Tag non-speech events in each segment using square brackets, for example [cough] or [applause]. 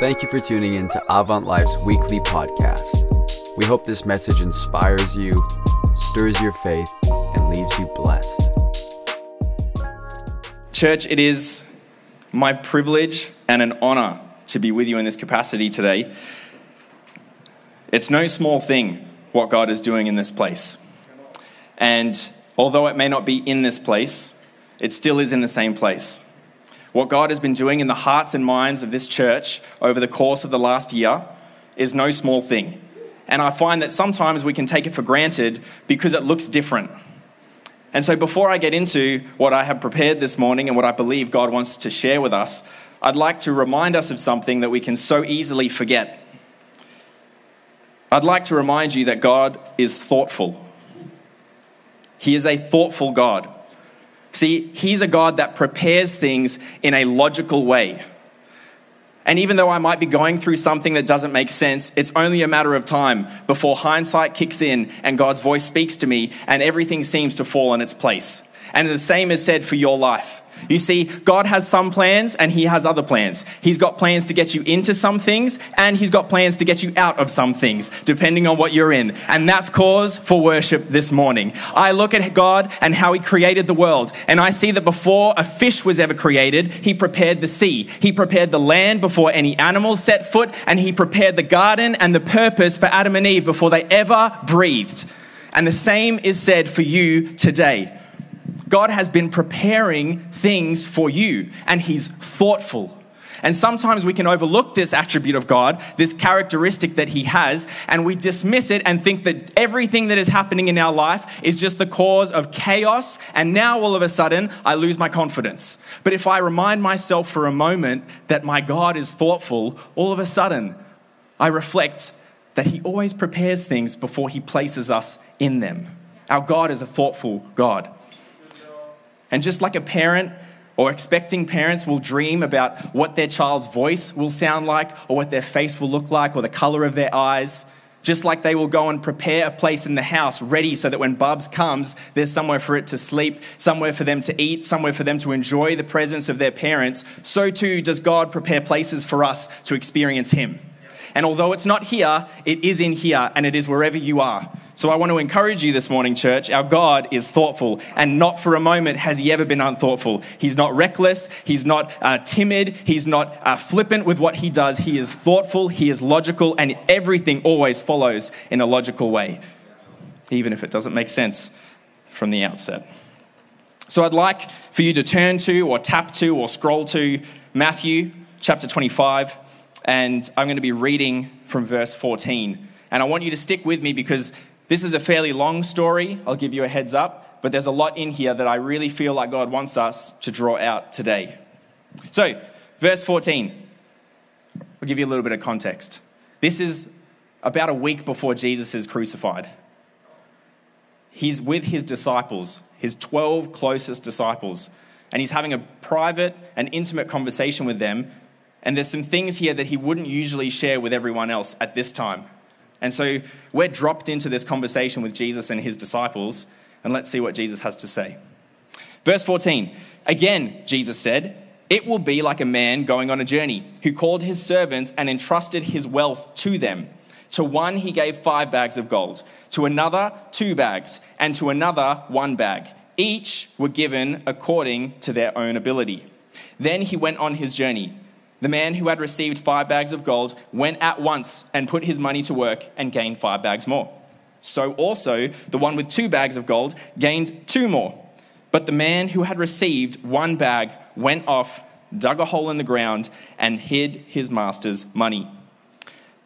Thank you for tuning in to Avant Life's weekly podcast. We hope this message inspires you, stirs your faith, and leaves you blessed. Church, it is my privilege and an honor to be with you in this capacity today. It's no small thing what God is doing in this place. And although it may not be in this place, it still is in the same place. What God has been doing in the hearts and minds of this church over the course of the last year is no small thing. And I find that sometimes we can take it for granted because it looks different. And so, before I get into what I have prepared this morning and what I believe God wants to share with us, I'd like to remind us of something that we can so easily forget. I'd like to remind you that God is thoughtful. He is a thoughtful God. See, He's a God that prepares things in a logical way. And even though I might be going through something that doesn't make sense, it's only a matter of time before hindsight kicks in and God's voice speaks to me and everything seems to fall in its place. And the same is said for your life. You see, God has some plans and He has other plans. He's got plans to get you into some things and He's got plans to get you out of some things, depending on what you're in. And that's cause for worship this morning. I look at God and how He created the world, and I see that before a fish was ever created, He prepared the sea. He prepared the land before any animals set foot, and He prepared the garden and the purpose for Adam and Eve before they ever breathed. And the same is said for you today. God has been preparing things for you, and He's thoughtful. And sometimes we can overlook this attribute of God, this characteristic that He has, and we dismiss it and think that everything that is happening in our life is just the cause of chaos. And now all of a sudden, I lose my confidence. But if I remind myself for a moment that my God is thoughtful, all of a sudden, I reflect that He always prepares things before He places us in them. Our God is a thoughtful God. And just like a parent or expecting parents will dream about what their child's voice will sound like, or what their face will look like, or the color of their eyes, just like they will go and prepare a place in the house ready so that when Bubs comes, there's somewhere for it to sleep, somewhere for them to eat, somewhere for them to enjoy the presence of their parents, so too does God prepare places for us to experience Him. And although it's not here, it is in here and it is wherever you are. So I want to encourage you this morning, church. Our God is thoughtful, and not for a moment has He ever been unthoughtful. He's not reckless, He's not uh, timid, He's not uh, flippant with what He does. He is thoughtful, He is logical, and everything always follows in a logical way, even if it doesn't make sense from the outset. So I'd like for you to turn to, or tap to, or scroll to Matthew chapter 25, and I'm going to be reading from verse 14. And I want you to stick with me because this is a fairly long story, I'll give you a heads up, but there's a lot in here that I really feel like God wants us to draw out today. So, verse 14, I'll give you a little bit of context. This is about a week before Jesus is crucified. He's with his disciples, his 12 closest disciples, and he's having a private and intimate conversation with them. And there's some things here that he wouldn't usually share with everyone else at this time. And so we're dropped into this conversation with Jesus and his disciples, and let's see what Jesus has to say. Verse 14 Again, Jesus said, It will be like a man going on a journey who called his servants and entrusted his wealth to them. To one he gave five bags of gold, to another two bags, and to another one bag. Each were given according to their own ability. Then he went on his journey. The man who had received five bags of gold went at once and put his money to work and gained five bags more. So also the one with two bags of gold gained two more. But the man who had received one bag went off, dug a hole in the ground, and hid his master's money.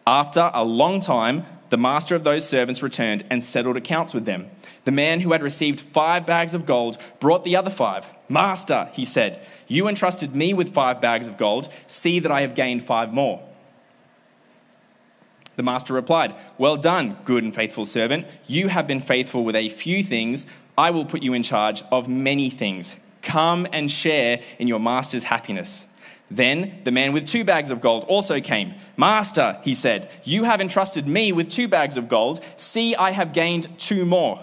After a long time, the master of those servants returned and settled accounts with them. The man who had received five bags of gold brought the other five. Master, he said, you entrusted me with five bags of gold. See that I have gained five more. The master replied, Well done, good and faithful servant. You have been faithful with a few things. I will put you in charge of many things. Come and share in your master's happiness. Then the man with two bags of gold also came. Master, he said, you have entrusted me with two bags of gold. See, I have gained two more.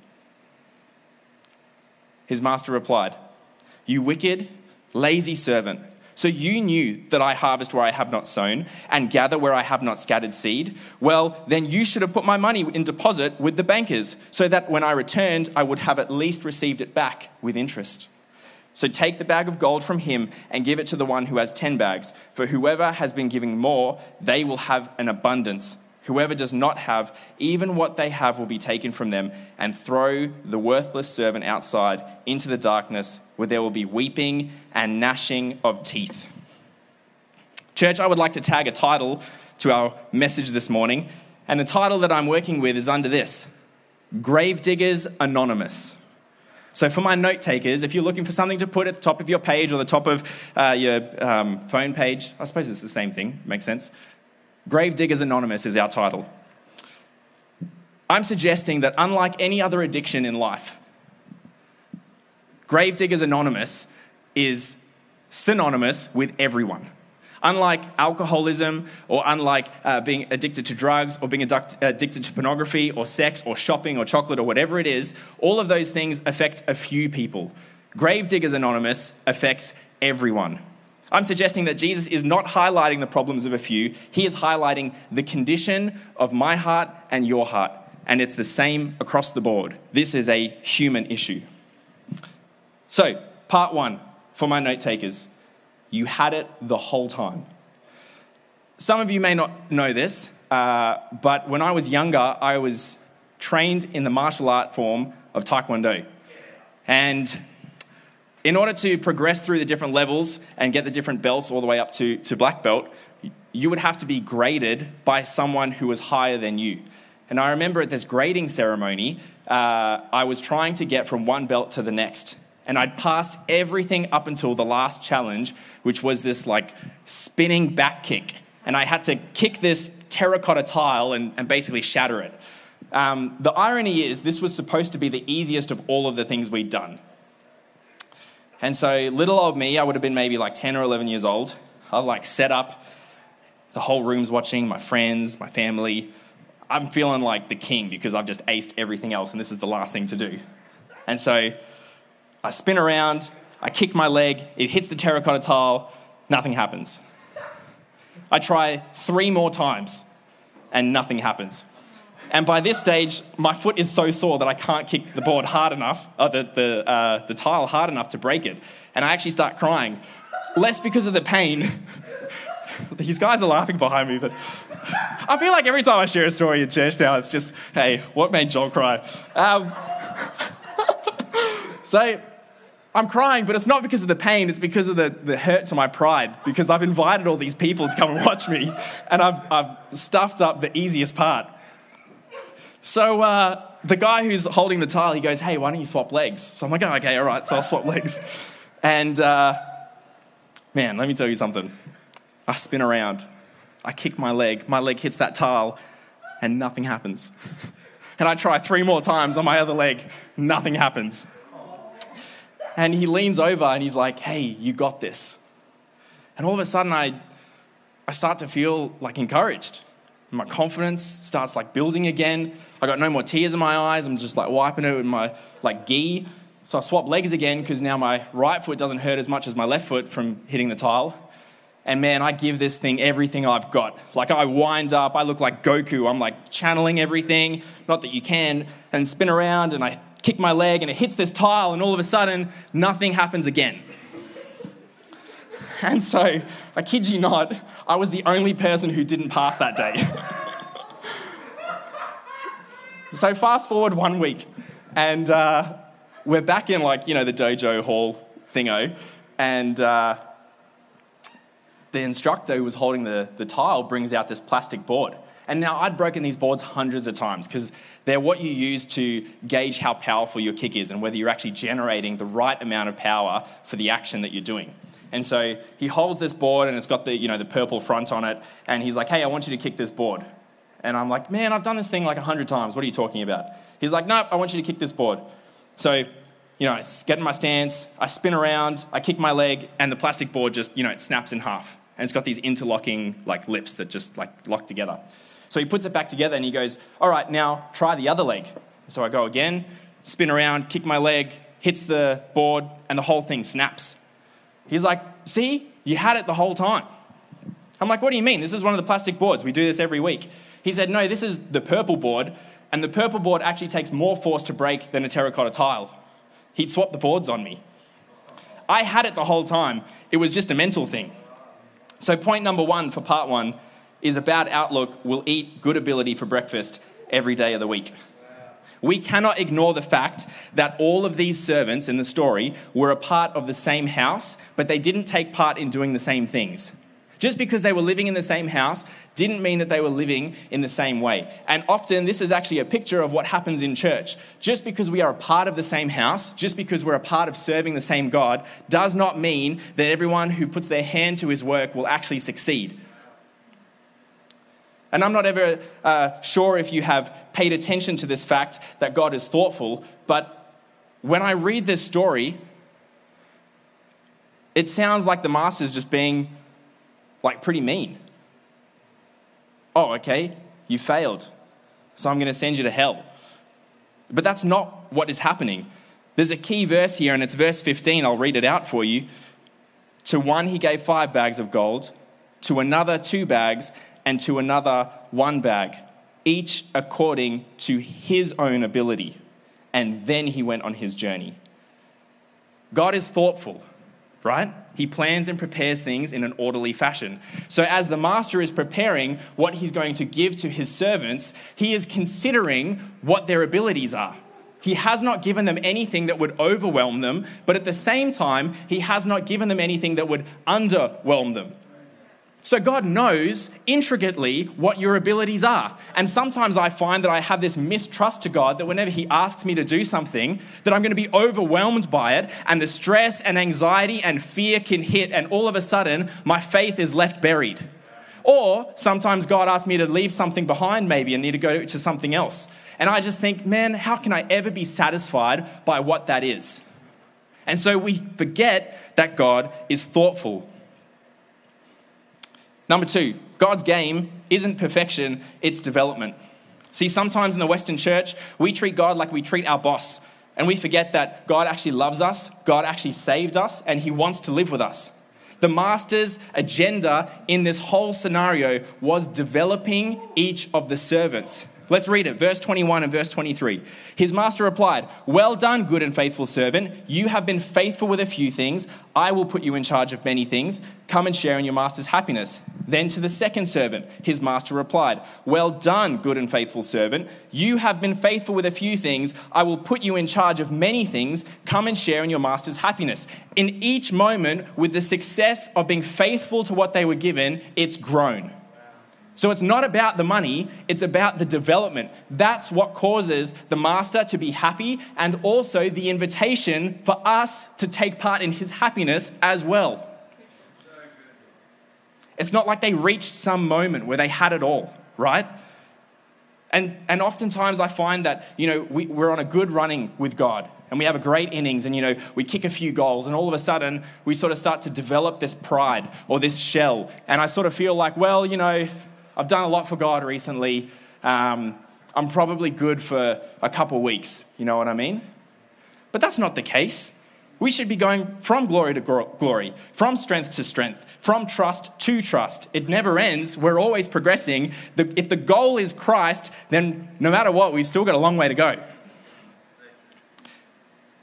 His master replied, You wicked, lazy servant. So you knew that I harvest where I have not sown and gather where I have not scattered seed? Well, then you should have put my money in deposit with the bankers, so that when I returned, I would have at least received it back with interest. So take the bag of gold from him and give it to the one who has ten bags. For whoever has been giving more, they will have an abundance Whoever does not have, even what they have will be taken from them, and throw the worthless servant outside into the darkness where there will be weeping and gnashing of teeth. Church, I would like to tag a title to our message this morning, and the title that I'm working with is under this Gravediggers Anonymous. So, for my note takers, if you're looking for something to put at the top of your page or the top of uh, your um, phone page, I suppose it's the same thing, makes sense. Gravediggers Anonymous is our title. I'm suggesting that unlike any other addiction in life, Gravediggers Anonymous is synonymous with everyone. Unlike alcoholism, or unlike uh, being addicted to drugs, or being adduct- addicted to pornography, or sex, or shopping, or chocolate, or whatever it is, all of those things affect a few people. Gravediggers Anonymous affects everyone. I'm suggesting that Jesus is not highlighting the problems of a few, he is highlighting the condition of my heart and your heart. And it's the same across the board. This is a human issue. So, part one for my note takers you had it the whole time. Some of you may not know this, uh, but when I was younger, I was trained in the martial art form of Taekwondo. And in order to progress through the different levels and get the different belts all the way up to, to black belt, you would have to be graded by someone who was higher than you. And I remember at this grading ceremony, uh, I was trying to get from one belt to the next. And I'd passed everything up until the last challenge, which was this like spinning back kick. And I had to kick this terracotta tile and, and basically shatter it. Um, the irony is, this was supposed to be the easiest of all of the things we'd done. And so, little old me, I would have been maybe like 10 or 11 years old. I've like set up, the whole room's watching, my friends, my family. I'm feeling like the king because I've just aced everything else, and this is the last thing to do. And so, I spin around, I kick my leg, it hits the terracotta tile, nothing happens. I try three more times, and nothing happens. And by this stage, my foot is so sore that I can't kick the board hard enough, or the, the, uh, the tile hard enough to break it. And I actually start crying. Less because of the pain. [laughs] These guys are laughing behind me, but [laughs] I feel like every time I share a story in church now, it's just, hey, what made Joel cry? Um, [laughs] so I'm crying, but it's not because of the pain, it's because of the, the hurt to my pride, because I've invited all these people to come and watch me, and I've, I've stuffed up the easiest part. So uh, the guy who's holding the tile, he goes, Hey, why don't you swap legs? So I'm like, Oh, okay, all right, so I'll swap legs. And uh, man, let me tell you something. I spin around, I kick my leg, my leg hits that tile, and nothing happens. And I try three more times on my other leg, nothing happens. And he leans over and he's like, Hey, you got this. And all of a sudden, I, I start to feel like encouraged my confidence starts like building again. I got no more tears in my eyes. I'm just like wiping it with my like gi. So I swap legs again because now my right foot doesn't hurt as much as my left foot from hitting the tile. And man, I give this thing everything I've got. Like I wind up, I look like Goku. I'm like channeling everything, not that you can, and spin around and I kick my leg and it hits this tile, and all of a sudden, nothing happens again. [laughs] And so, I kid you not, I was the only person who didn't pass that day. [laughs] so, fast forward one week, and uh, we're back in, like, you know, the dojo hall thingo, and uh, the instructor who was holding the, the tile brings out this plastic board. And now I'd broken these boards hundreds of times because they're what you use to gauge how powerful your kick is and whether you're actually generating the right amount of power for the action that you're doing. And so he holds this board and it's got the, you know, the purple front on it. And he's like, hey, I want you to kick this board. And I'm like, man, I've done this thing like a hundred times. What are you talking about? He's like, nope, I want you to kick this board. So, you know, I get in my stance, I spin around, I kick my leg, and the plastic board just, you know, it snaps in half. And it's got these interlocking like lips that just like lock together. So he puts it back together and he goes, all right, now try the other leg. So I go again, spin around, kick my leg, hits the board, and the whole thing snaps. He's like, see, you had it the whole time. I'm like, what do you mean? This is one of the plastic boards. We do this every week. He said, no, this is the purple board, and the purple board actually takes more force to break than a terracotta tile. He'd swap the boards on me. I had it the whole time. It was just a mental thing. So, point number one for part one is a bad outlook will eat good ability for breakfast every day of the week. We cannot ignore the fact that all of these servants in the story were a part of the same house, but they didn't take part in doing the same things. Just because they were living in the same house didn't mean that they were living in the same way. And often, this is actually a picture of what happens in church. Just because we are a part of the same house, just because we're a part of serving the same God, does not mean that everyone who puts their hand to his work will actually succeed. And I'm not ever uh, sure if you have paid attention to this fact that God is thoughtful, but when I read this story, it sounds like the master's just being like pretty mean. Oh, okay, you failed, so I'm going to send you to hell. But that's not what is happening. There's a key verse here, and it's verse 15. I'll read it out for you. To one, he gave five bags of gold, to another, two bags and to another one bag, each according to his own ability. And then he went on his journey. God is thoughtful, right? He plans and prepares things in an orderly fashion. So, as the master is preparing what he's going to give to his servants, he is considering what their abilities are. He has not given them anything that would overwhelm them, but at the same time, he has not given them anything that would underwhelm them. So God knows intricately what your abilities are. And sometimes I find that I have this mistrust to God that whenever he asks me to do something, that I'm going to be overwhelmed by it and the stress and anxiety and fear can hit and all of a sudden my faith is left buried. Or sometimes God asks me to leave something behind maybe and need to go to something else. And I just think, man, how can I ever be satisfied by what that is? And so we forget that God is thoughtful Number two, God's game isn't perfection, it's development. See, sometimes in the Western church, we treat God like we treat our boss, and we forget that God actually loves us, God actually saved us, and He wants to live with us. The master's agenda in this whole scenario was developing each of the servants. Let's read it, verse 21 and verse 23. His master replied, Well done, good and faithful servant. You have been faithful with a few things. I will put you in charge of many things. Come and share in your master's happiness. Then to the second servant, his master replied, Well done, good and faithful servant. You have been faithful with a few things. I will put you in charge of many things. Come and share in your master's happiness. In each moment, with the success of being faithful to what they were given, it's grown. So it's not about the money, it's about the development. That's what causes the master to be happy and also the invitation for us to take part in his happiness as well. It's not like they reached some moment where they had it all, right? And, and oftentimes I find that, you know, we, we're on a good running with God and we have a great innings and, you know, we kick a few goals and all of a sudden we sort of start to develop this pride or this shell. And I sort of feel like, well, you know, I've done a lot for God recently. Um, I'm probably good for a couple weeks. You know what I mean? But that's not the case. We should be going from glory to glory, from strength to strength, from trust to trust. It never ends. We're always progressing. if the goal is Christ, then no matter what, we've still got a long way to go.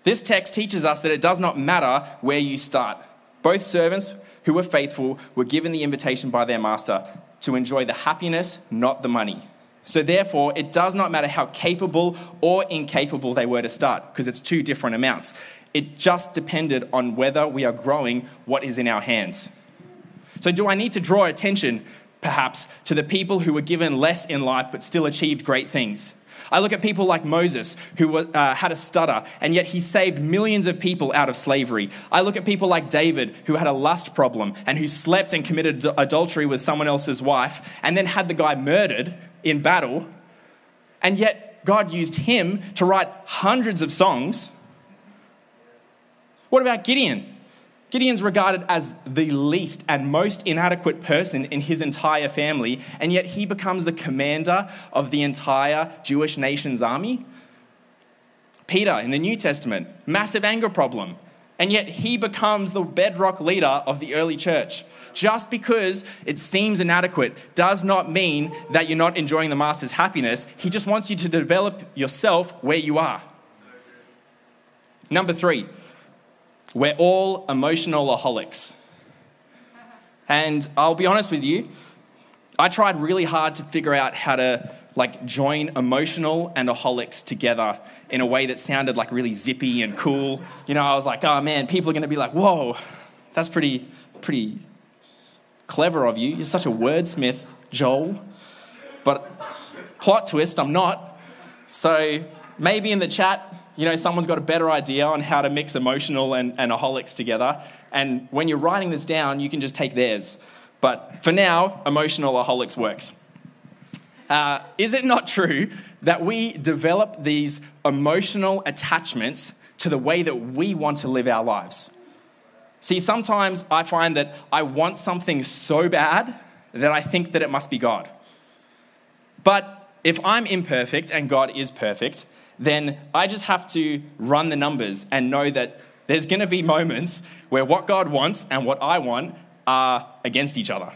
This text teaches us that it does not matter where you start. Both servants who were faithful were given the invitation by their master to enjoy the happiness, not the money. So, therefore, it does not matter how capable or incapable they were to start, because it's two different amounts. It just depended on whether we are growing what is in our hands. So, do I need to draw attention perhaps, to the people who were given less in life but still achieved great things. I look at people like Moses, who uh, had a stutter, and yet he saved millions of people out of slavery. I look at people like David, who had a lust problem and who slept and committed adultery with someone else's wife, and then had the guy murdered in battle. And yet God used him to write hundreds of songs. What about Gideon? Gideon's regarded as the least and most inadequate person in his entire family, and yet he becomes the commander of the entire Jewish nation's army. Peter in the New Testament, massive anger problem, and yet he becomes the bedrock leader of the early church. Just because it seems inadequate does not mean that you're not enjoying the master's happiness. He just wants you to develop yourself where you are. Number three, we're all emotional aholics. And I'll be honest with you, I tried really hard to figure out how to like join emotional and aholics together in a way that sounded like really zippy and cool. You know, I was like, oh man, people are going to be like, whoa, that's pretty, pretty clever of you. You're such a wordsmith, Joel. But plot twist, I'm not. So maybe in the chat, you know, someone's got a better idea on how to mix emotional and, and aholics together. And when you're writing this down, you can just take theirs. But for now, emotional aholics works. Uh, is it not true that we develop these emotional attachments to the way that we want to live our lives? See, sometimes I find that I want something so bad that I think that it must be God. But if I'm imperfect and God is perfect, then I just have to run the numbers and know that there's going to be moments where what God wants and what I want are against each other.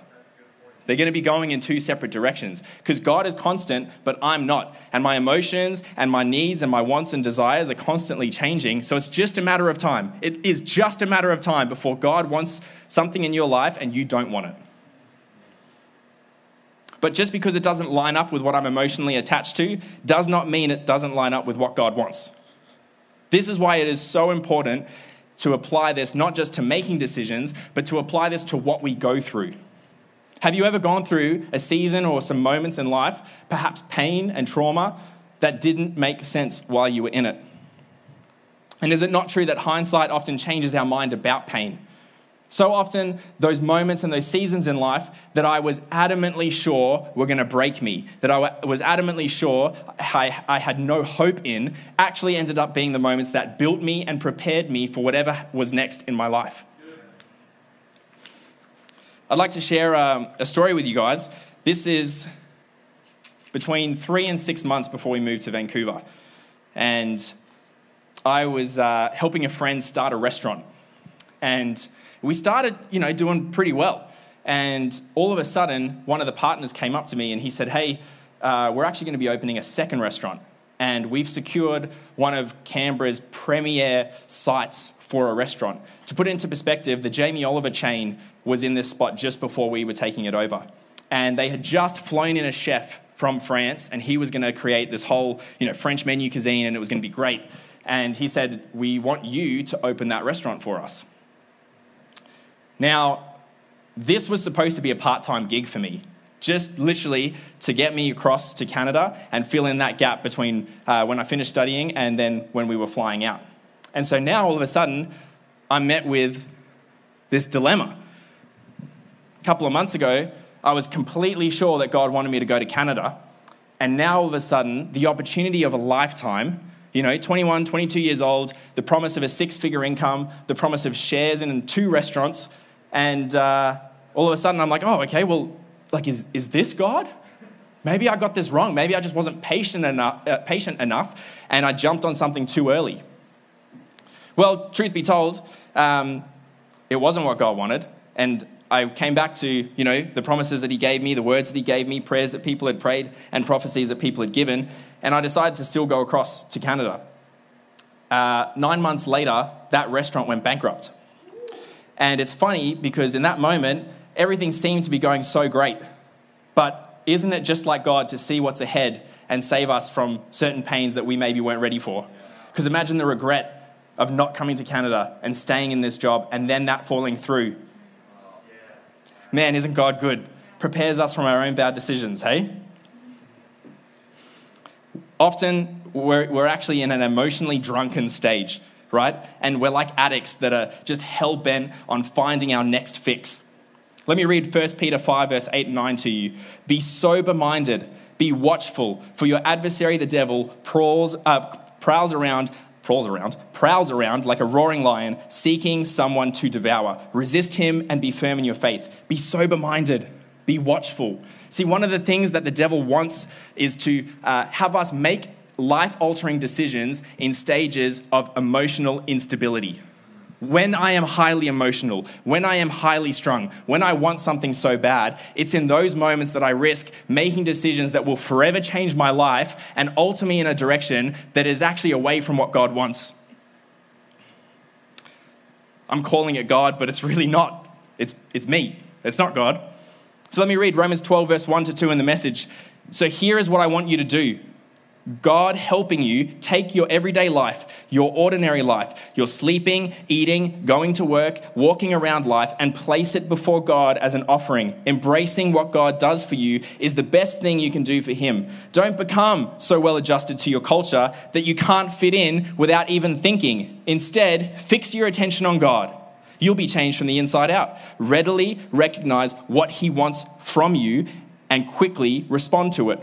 They're going to be going in two separate directions because God is constant, but I'm not. And my emotions and my needs and my wants and desires are constantly changing. So it's just a matter of time. It is just a matter of time before God wants something in your life and you don't want it. But just because it doesn't line up with what I'm emotionally attached to does not mean it doesn't line up with what God wants. This is why it is so important to apply this not just to making decisions, but to apply this to what we go through. Have you ever gone through a season or some moments in life, perhaps pain and trauma, that didn't make sense while you were in it? And is it not true that hindsight often changes our mind about pain? So often, those moments and those seasons in life that I was adamantly sure were going to break me, that I was adamantly sure I, I, had no hope in, actually ended up being the moments that built me and prepared me for whatever was next in my life. I'd like to share um, a story with you guys. This is between three and six months before we moved to Vancouver. And I was uh, helping a friend start a restaurant. And we started, you know, doing pretty well. And all of a sudden, one of the partners came up to me and he said, Hey, uh, we're actually going to be opening a second restaurant. And we've secured one of Canberra's premier sites for a restaurant. To put it into perspective, the Jamie Oliver chain was in this spot just before we were taking it over. And they had just flown in a chef from France, and he was going to create this whole you know, French menu cuisine, and it was going to be great. And he said, We want you to open that restaurant for us. Now, this was supposed to be a part time gig for me, just literally to get me across to Canada and fill in that gap between uh, when I finished studying and then when we were flying out. And so now all of a sudden, I'm met with this dilemma. A couple of months ago, I was completely sure that God wanted me to go to Canada. And now all of a sudden, the opportunity of a lifetime you know, 21, 22 years old, the promise of a six figure income, the promise of shares in two restaurants, and uh, all of a sudden, I'm like, oh, okay, well, like, is, is this God? Maybe I got this wrong. Maybe I just wasn't patient enough, uh, patient enough and I jumped on something too early. Well, truth be told, um, it wasn't what God wanted. And I came back to, you know, the promises that He gave me, the words that He gave me, prayers that people had prayed, and prophecies that people had given. And I decided to still go across to Canada. Uh, nine months later, that restaurant went bankrupt. And it's funny because in that moment, everything seemed to be going so great. But isn't it just like God to see what's ahead and save us from certain pains that we maybe weren't ready for? Because imagine the regret of not coming to Canada and staying in this job and then that falling through. Man, isn't God good? prepares us from our own bad decisions, hey? Often we're, we're actually in an emotionally drunken stage, right? And we're like addicts that are just hell bent on finding our next fix. Let me read 1 Peter 5, verse 8 and 9 to you. Be sober minded, be watchful, for your adversary, the devil, prowls, uh, prowls around prowls around, prowls around like a roaring lion, seeking someone to devour. Resist him and be firm in your faith. Be sober minded, be watchful. See, one of the things that the devil wants is to uh, have us make life altering decisions in stages of emotional instability. When I am highly emotional, when I am highly strung, when I want something so bad, it's in those moments that I risk making decisions that will forever change my life and alter me in a direction that is actually away from what God wants. I'm calling it God, but it's really not. It's, it's me, it's not God. So let me read Romans 12, verse 1 to 2 in the message. So here is what I want you to do God helping you take your everyday life, your ordinary life, your sleeping, eating, going to work, walking around life, and place it before God as an offering. Embracing what God does for you is the best thing you can do for Him. Don't become so well adjusted to your culture that you can't fit in without even thinking. Instead, fix your attention on God. You'll be changed from the inside out. Readily recognize what He wants from you and quickly respond to it.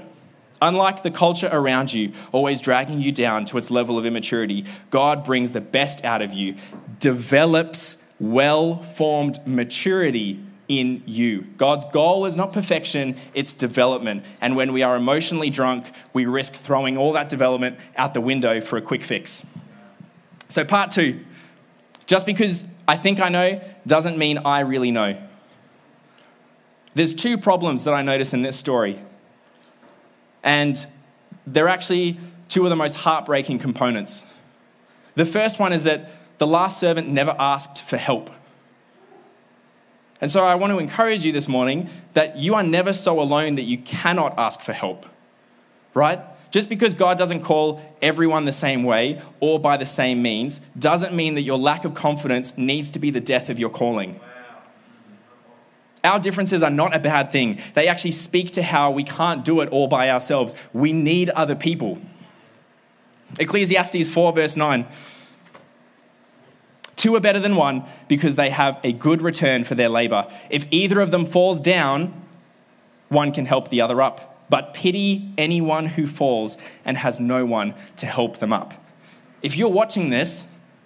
Unlike the culture around you, always dragging you down to its level of immaturity, God brings the best out of you, develops well formed maturity in you. God's goal is not perfection, it's development. And when we are emotionally drunk, we risk throwing all that development out the window for a quick fix. So, part two just because I think I know doesn't mean I really know. There's two problems that I notice in this story. And they're actually two of the most heartbreaking components. The first one is that the last servant never asked for help. And so I want to encourage you this morning that you are never so alone that you cannot ask for help, right? Just because God doesn't call everyone the same way or by the same means doesn't mean that your lack of confidence needs to be the death of your calling. Our differences are not a bad thing. They actually speak to how we can't do it all by ourselves. We need other people. Ecclesiastes 4, verse 9. Two are better than one because they have a good return for their labor. If either of them falls down, one can help the other up. But pity anyone who falls and has no one to help them up. If you're watching this,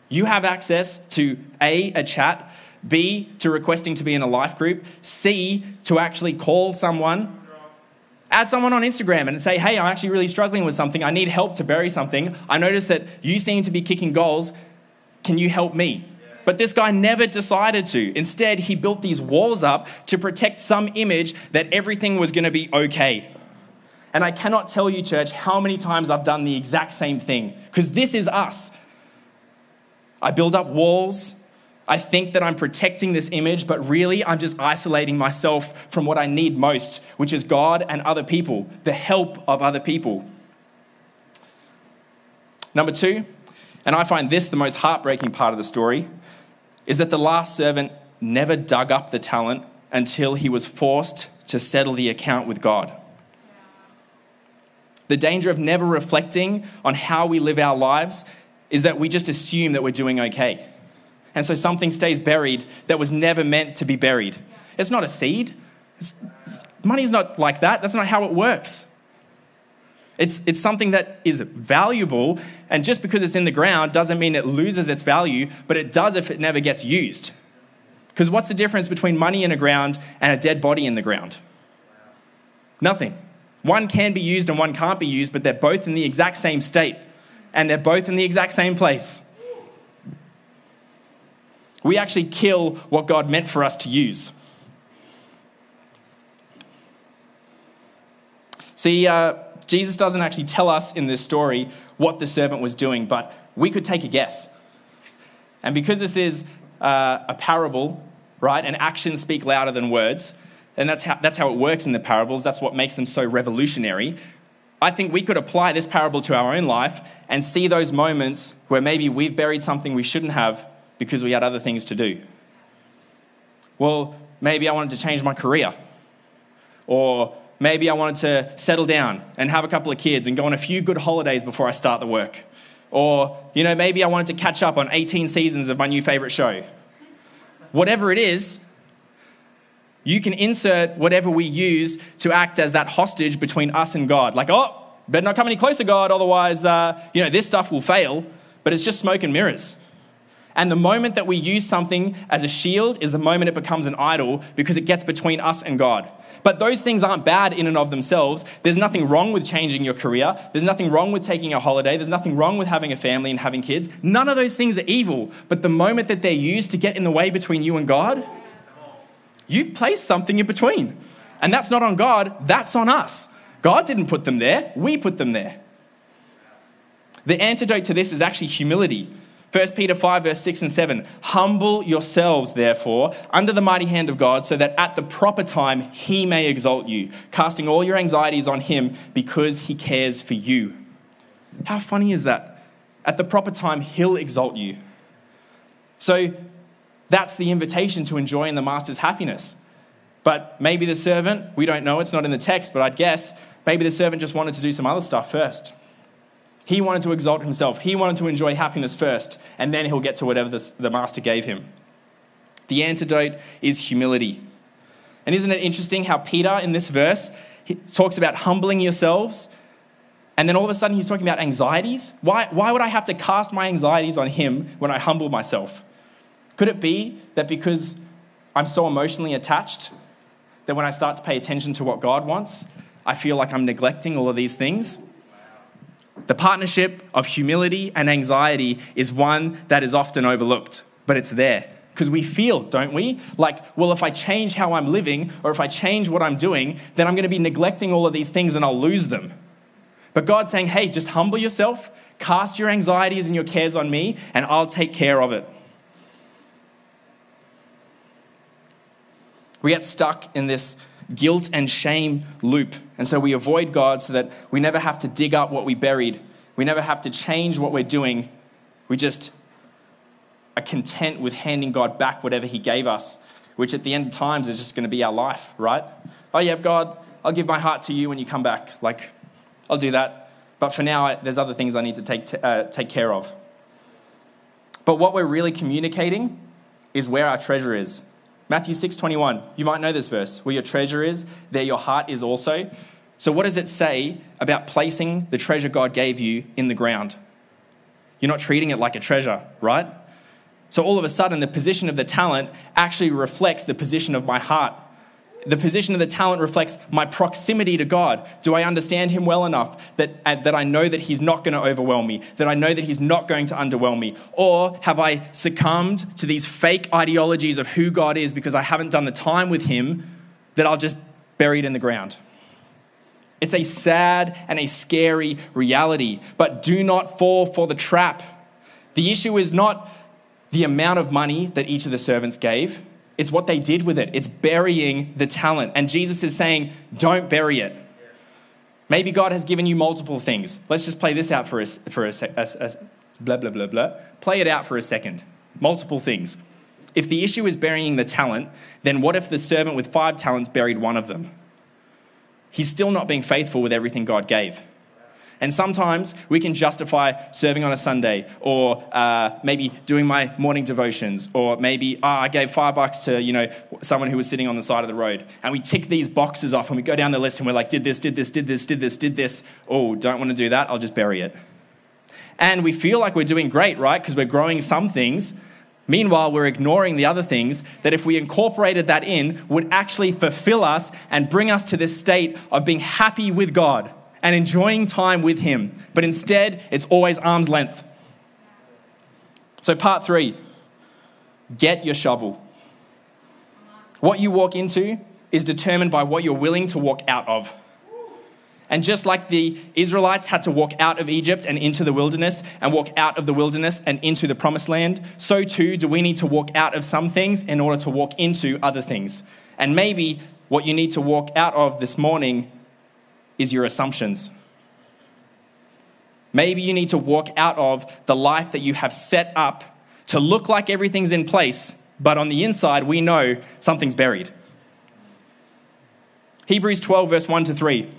you have access to A, a chat, B, to requesting to be in a life group, C, to actually call someone, add someone on Instagram and say, hey, I'm actually really struggling with something. I need help to bury something. I noticed that you seem to be kicking goals. Can you help me? But this guy never decided to. Instead, he built these walls up to protect some image that everything was going to be okay. And I cannot tell you, church, how many times I've done the exact same thing, because this is us. I build up walls I think that I'm protecting this image, but really I'm just isolating myself from what I need most, which is God and other people, the help of other people. Number two, and I find this the most heartbreaking part of the story, is that the last servant never dug up the talent until he was forced to settle the account with God. The danger of never reflecting on how we live our lives is that we just assume that we're doing okay and so something stays buried that was never meant to be buried. It's not a seed. It's, money's not like that. That's not how it works. It's, it's something that is valuable, and just because it's in the ground doesn't mean it loses its value, but it does if it never gets used. Because what's the difference between money in the ground and a dead body in the ground? Nothing. One can be used and one can't be used, but they're both in the exact same state, and they're both in the exact same place. We actually kill what God meant for us to use. See, uh, Jesus doesn't actually tell us in this story what the servant was doing, but we could take a guess. And because this is uh, a parable, right, and actions speak louder than words, and that's how, that's how it works in the parables, that's what makes them so revolutionary. I think we could apply this parable to our own life and see those moments where maybe we've buried something we shouldn't have because we had other things to do. Well, maybe I wanted to change my career. Or maybe I wanted to settle down and have a couple of kids and go on a few good holidays before I start the work. Or, you know, maybe I wanted to catch up on 18 seasons of my new favorite show. Whatever it is, you can insert whatever we use to act as that hostage between us and God. Like, oh, better not come any closer, God, otherwise, uh, you know, this stuff will fail. But it's just smoke and mirrors. And the moment that we use something as a shield is the moment it becomes an idol because it gets between us and God. But those things aren't bad in and of themselves. There's nothing wrong with changing your career. There's nothing wrong with taking a holiday. There's nothing wrong with having a family and having kids. None of those things are evil. But the moment that they're used to get in the way between you and God, you've placed something in between. And that's not on God, that's on us. God didn't put them there, we put them there. The antidote to this is actually humility. 1 Peter 5, verse 6 and 7. Humble yourselves, therefore, under the mighty hand of God, so that at the proper time he may exalt you, casting all your anxieties on him because he cares for you. How funny is that? At the proper time, he'll exalt you. So that's the invitation to enjoying the master's happiness. But maybe the servant, we don't know, it's not in the text, but I'd guess, maybe the servant just wanted to do some other stuff first. He wanted to exalt himself. He wanted to enjoy happiness first, and then he'll get to whatever the, master gave him. The antidote is humility. And isn't it interesting how Peter, in this verse, talks about humbling yourselves, and then all of a sudden he's talking about anxieties? Why, why would I have to cast my anxieties on him when I humble myself? Could it be that because I'm so emotionally attached that when I start to pay attention to what God wants, I feel like I'm neglecting all of these things? The partnership of humility and anxiety is one that is often overlooked, but it's there. Because we feel, don't we? Like, well, if I change how I'm living or if I change what I'm doing, then I'm going to be neglecting all of these things and I'll lose them. But God's saying, hey, just humble yourself, cast your anxieties and your cares on me, and I'll take care of it. We get stuck in this guilt and shame loop. And so we avoid God so that we never have to dig up what we buried. We never have to change what we're doing. We just are content with handing God back whatever He gave us, which at the end of times is just going to be our life, right? Oh, yeah, God, I'll give my heart to you when you come back. Like, I'll do that. But for now, there's other things I need to take, uh, take care of. But what we're really communicating is where our treasure is. Matthew 6:21. You might know this verse. Where your treasure is, there your heart is also. So what does it say about placing the treasure God gave you in the ground? You're not treating it like a treasure, right? So all of a sudden the position of the talent actually reflects the position of my heart the position of the talent reflects my proximity to God. Do I understand Him well enough that, uh, that I know that He's not going to overwhelm me, that I know that He's not going to underwhelm me? Or have I succumbed to these fake ideologies of who God is because I haven't done the time with Him that I'll just bury it in the ground? It's a sad and a scary reality, but do not fall for the trap. The issue is not the amount of money that each of the servants gave it's what they did with it. It's burying the talent. And Jesus is saying, don't bury it. Maybe God has given you multiple things. Let's just play this out for a, for a, a, a blah, blah, blah, blah. Play it out for a second. Multiple things. If the issue is burying the talent, then what if the servant with five talents buried one of them? He's still not being faithful with everything God gave. And sometimes we can justify serving on a Sunday or uh, maybe doing my morning devotions or maybe, oh, I gave five bucks to, you know, someone who was sitting on the side of the road. And we tick these boxes off and we go down the list and we're like, did this, did this, did this, did this, did this. Oh, don't want to do that. I'll just bury it. And we feel like we're doing great, right? Because we're growing some things. Meanwhile, we're ignoring the other things that, if we incorporated that in, would actually fulfill us and bring us to this state of being happy with God and enjoying time with Him. But instead, it's always arm's length. So, part three get your shovel. What you walk into is determined by what you're willing to walk out of. And just like the Israelites had to walk out of Egypt and into the wilderness, and walk out of the wilderness and into the promised land, so too do we need to walk out of some things in order to walk into other things. And maybe what you need to walk out of this morning is your assumptions. Maybe you need to walk out of the life that you have set up to look like everything's in place, but on the inside, we know something's buried. Hebrews 12, verse 1 to 3.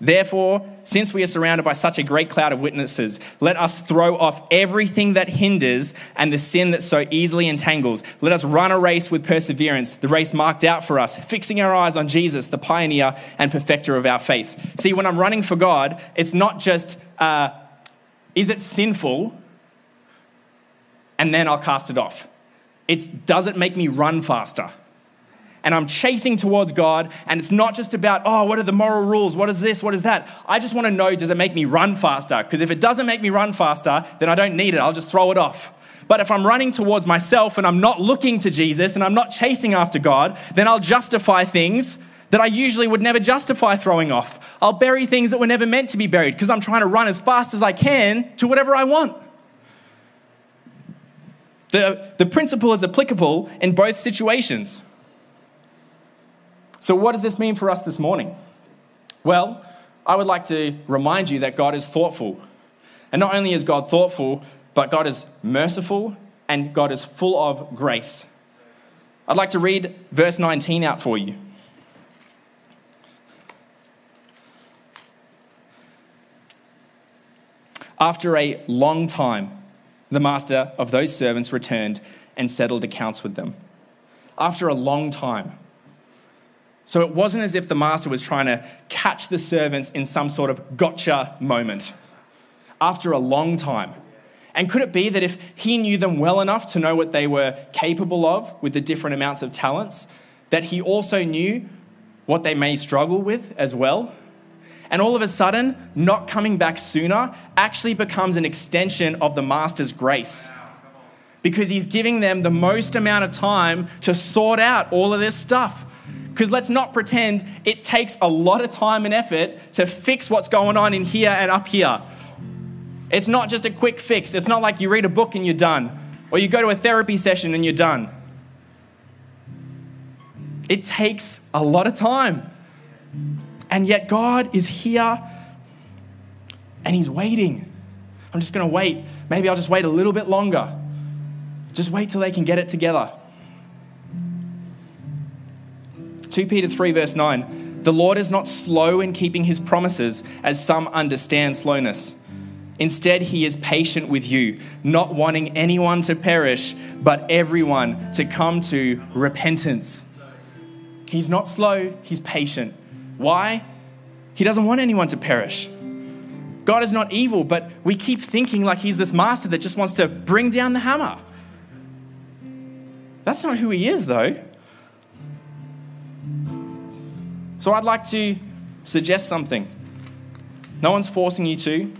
Therefore, since we are surrounded by such a great cloud of witnesses, let us throw off everything that hinders and the sin that so easily entangles. Let us run a race with perseverance, the race marked out for us, fixing our eyes on Jesus, the pioneer and perfecter of our faith. See, when I'm running for God, it's not just, uh, is it sinful? And then I'll cast it off. It's, does it make me run faster? And I'm chasing towards God, and it's not just about, oh, what are the moral rules? What is this? What is that? I just want to know, does it make me run faster? Because if it doesn't make me run faster, then I don't need it. I'll just throw it off. But if I'm running towards myself and I'm not looking to Jesus and I'm not chasing after God, then I'll justify things that I usually would never justify throwing off. I'll bury things that were never meant to be buried because I'm trying to run as fast as I can to whatever I want. The, the principle is applicable in both situations. So, what does this mean for us this morning? Well, I would like to remind you that God is thoughtful. And not only is God thoughtful, but God is merciful and God is full of grace. I'd like to read verse 19 out for you. After a long time, the master of those servants returned and settled accounts with them. After a long time. So it wasn't as if the master was trying to catch the servants in some sort of gotcha moment after a long time. And could it be that if he knew them well enough to know what they were capable of with the different amounts of talents, that he also knew what they may struggle with as well? And all of a sudden, not coming back sooner actually becomes an extension of the master's grace. Because he's giving them the most amount of time to sort out all of this stuff. Because let's not pretend it takes a lot of time and effort to fix what's going on in here and up here. It's not just a quick fix. It's not like you read a book and you're done, or you go to a therapy session and you're done. It takes a lot of time. And yet, God is here and He's waiting. I'm just going to wait. Maybe I'll just wait a little bit longer. Just wait till they can get it together. 2 Peter 3, verse 9 The Lord is not slow in keeping his promises, as some understand slowness. Instead, he is patient with you, not wanting anyone to perish, but everyone to come to repentance. He's not slow, he's patient. Why? He doesn't want anyone to perish. God is not evil, but we keep thinking like he's this master that just wants to bring down the hammer. That's not who he is, though. So I'd like to suggest something. No one's forcing you to,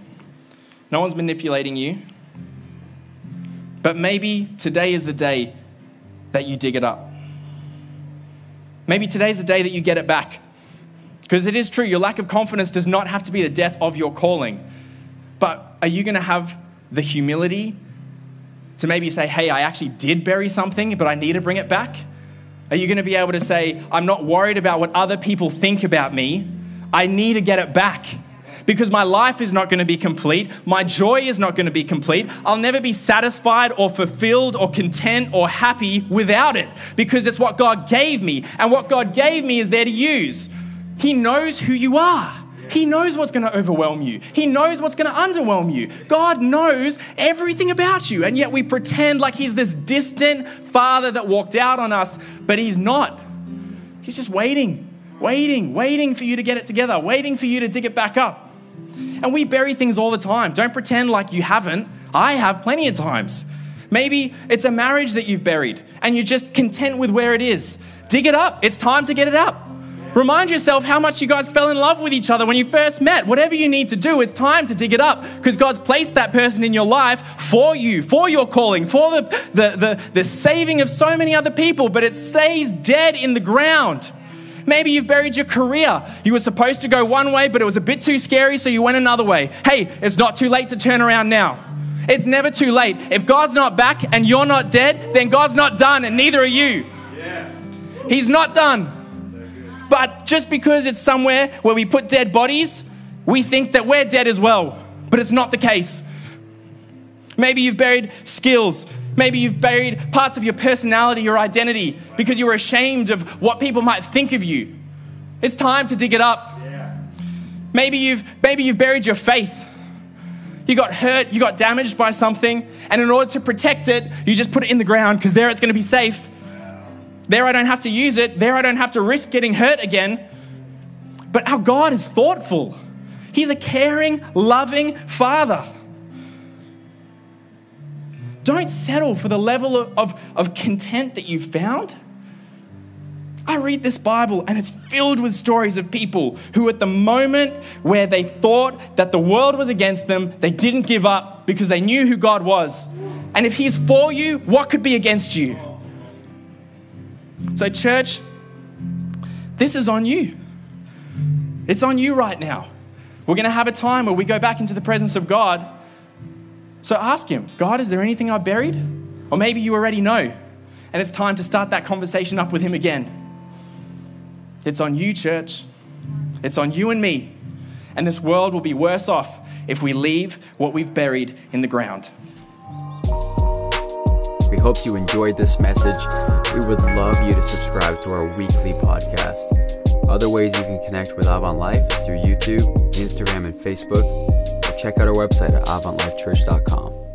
no one's manipulating you. But maybe today is the day that you dig it up. Maybe today's the day that you get it back. Because it is true, your lack of confidence does not have to be the death of your calling. But are you going to have the humility to maybe say, hey, I actually did bury something, but I need to bring it back? Are you going to be able to say, I'm not worried about what other people think about me? I need to get it back because my life is not going to be complete. My joy is not going to be complete. I'll never be satisfied or fulfilled or content or happy without it because it's what God gave me. And what God gave me is there to use. He knows who you are. He knows what's going to overwhelm you. He knows what's going to underwhelm you. God knows everything about you. And yet we pretend like He's this distant Father that walked out on us, but He's not. He's just waiting, waiting, waiting for you to get it together, waiting for you to dig it back up. And we bury things all the time. Don't pretend like you haven't. I have plenty of times. Maybe it's a marriage that you've buried and you're just content with where it is. Dig it up. It's time to get it up. Remind yourself how much you guys fell in love with each other when you first met. Whatever you need to do, it's time to dig it up because God's placed that person in your life for you, for your calling, for the, the, the, the saving of so many other people, but it stays dead in the ground. Maybe you've buried your career. You were supposed to go one way, but it was a bit too scary, so you went another way. Hey, it's not too late to turn around now. It's never too late. If God's not back and you're not dead, then God's not done, and neither are you. Yeah. He's not done. But just because it's somewhere where we put dead bodies, we think that we're dead as well. But it's not the case. Maybe you've buried skills Maybe you've buried parts of your personality, your identity, because you were ashamed of what people might think of you. It's time to dig it up. Maybe you've, maybe you've buried your faith. You got hurt, you got damaged by something, and in order to protect it, you just put it in the ground because there it's going to be safe. There I don't have to use it. There I don't have to risk getting hurt again. But our God is thoughtful. He's a caring, loving Father. Don't settle for the level of, of, of content that you've found. I read this Bible and it's filled with stories of people who, at the moment where they thought that the world was against them, they didn't give up because they knew who God was. And if He's for you, what could be against you? So, church, this is on you. It's on you right now. We're going to have a time where we go back into the presence of God. So ask Him, God, is there anything I buried? Or maybe you already know, and it's time to start that conversation up with Him again. It's on you, church. It's on you and me. And this world will be worse off if we leave what we've buried in the ground. We hope you enjoyed this message. We would love you to subscribe to our weekly podcast. Other ways you can connect with Avant Life is through YouTube, Instagram, and Facebook. Or check out our website at avantlifechurch.com.